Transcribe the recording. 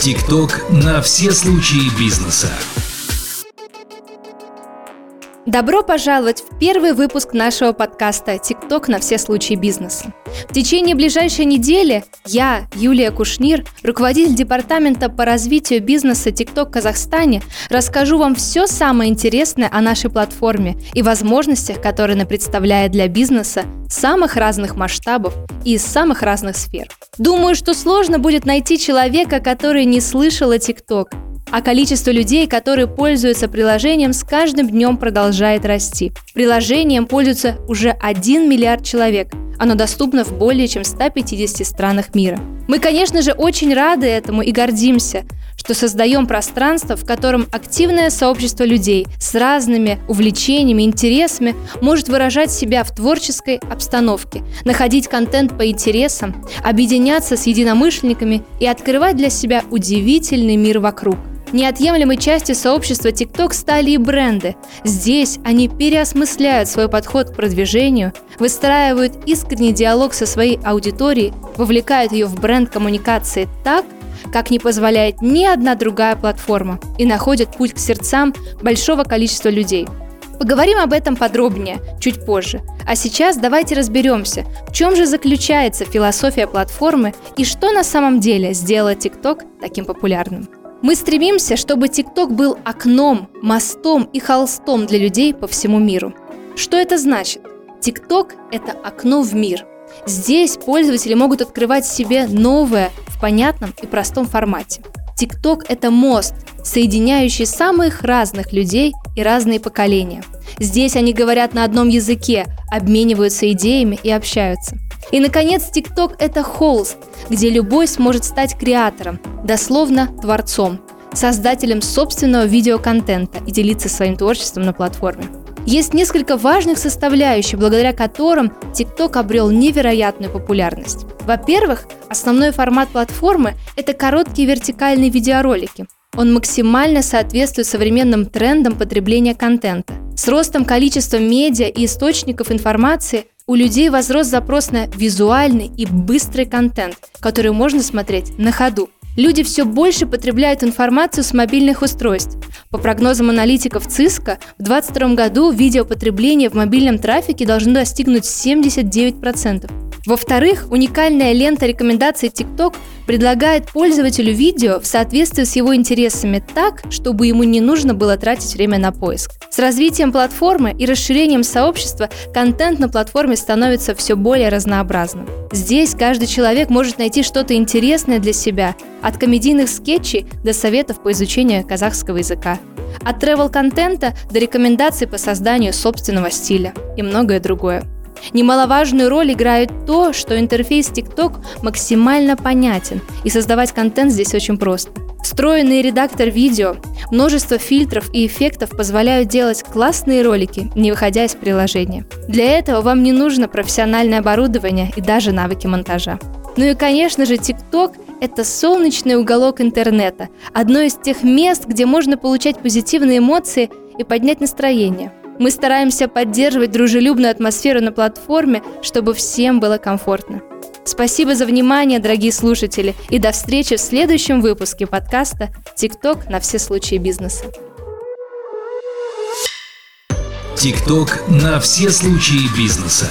ТикТок на все случаи бизнеса. Добро пожаловать в первый выпуск нашего подкаста «ТикТок на все случаи бизнеса». В течение ближайшей недели я, Юлия Кушнир, руководитель департамента по развитию бизнеса ТикТок Казахстане, расскажу вам все самое интересное о нашей платформе и возможностях, которые она представляет для бизнеса самых разных масштабов и из самых разных сфер. Думаю, что сложно будет найти человека, который не слышал о ТикТок, а количество людей, которые пользуются приложением, с каждым днем продолжает расти. Приложением пользуется уже 1 миллиард человек. Оно доступно в более чем 150 странах мира. Мы, конечно же, очень рады этому и гордимся, что создаем пространство, в котором активное сообщество людей с разными увлечениями, интересами может выражать себя в творческой обстановке, находить контент по интересам, объединяться с единомышленниками и открывать для себя удивительный мир вокруг. Неотъемлемой частью сообщества TikTok стали и бренды. Здесь они переосмысляют свой подход к продвижению, выстраивают искренний диалог со своей аудиторией, вовлекают ее в бренд коммуникации так, как не позволяет ни одна другая платформа, и находят путь к сердцам большого количества людей. Поговорим об этом подробнее чуть позже. А сейчас давайте разберемся, в чем же заключается философия платформы и что на самом деле сделало TikTok таким популярным. Мы стремимся, чтобы TikTok был окном, мостом и холстом для людей по всему миру. Что это значит? TikTok – это окно в мир. Здесь пользователи могут открывать себе новое в понятном и простом формате. TikTok – это мост, соединяющий самых разных людей и разные поколения. Здесь они говорят на одном языке, обмениваются идеями и общаются. И, наконец, TikTok – это холст, где любой сможет стать креатором, дословно творцом, создателем собственного видеоконтента и делиться своим творчеством на платформе. Есть несколько важных составляющих, благодаря которым TikTok обрел невероятную популярность. Во-первых, основной формат платформы – это короткие вертикальные видеоролики. Он максимально соответствует современным трендам потребления контента. С ростом количества медиа и источников информации у людей возрос запрос на визуальный и быстрый контент, который можно смотреть на ходу. Люди все больше потребляют информацию с мобильных устройств. По прогнозам аналитиков ЦИСКа, в 2022 году видеопотребление в мобильном трафике должно достигнуть 79%. Во-вторых, уникальная лента рекомендаций TikTok предлагает пользователю видео в соответствии с его интересами так, чтобы ему не нужно было тратить время на поиск. С развитием платформы и расширением сообщества контент на платформе становится все более разнообразным. Здесь каждый человек может найти что-то интересное для себя, от комедийных скетчей до советов по изучению казахского языка, от тревел-контента до рекомендаций по созданию собственного стиля и многое другое. Немаловажную роль играет то, что интерфейс TikTok максимально понятен, и создавать контент здесь очень просто. Встроенный редактор видео, множество фильтров и эффектов позволяют делать классные ролики, не выходя из приложения. Для этого вам не нужно профессиональное оборудование и даже навыки монтажа. Ну и, конечно же, TikTok – это солнечный уголок интернета, одно из тех мест, где можно получать позитивные эмоции и поднять настроение – мы стараемся поддерживать дружелюбную атмосферу на платформе, чтобы всем было комфортно. Спасибо за внимание, дорогие слушатели, и до встречи в следующем выпуске подкаста «ТикТок на все случаи бизнеса». ТикТок на все случаи бизнеса.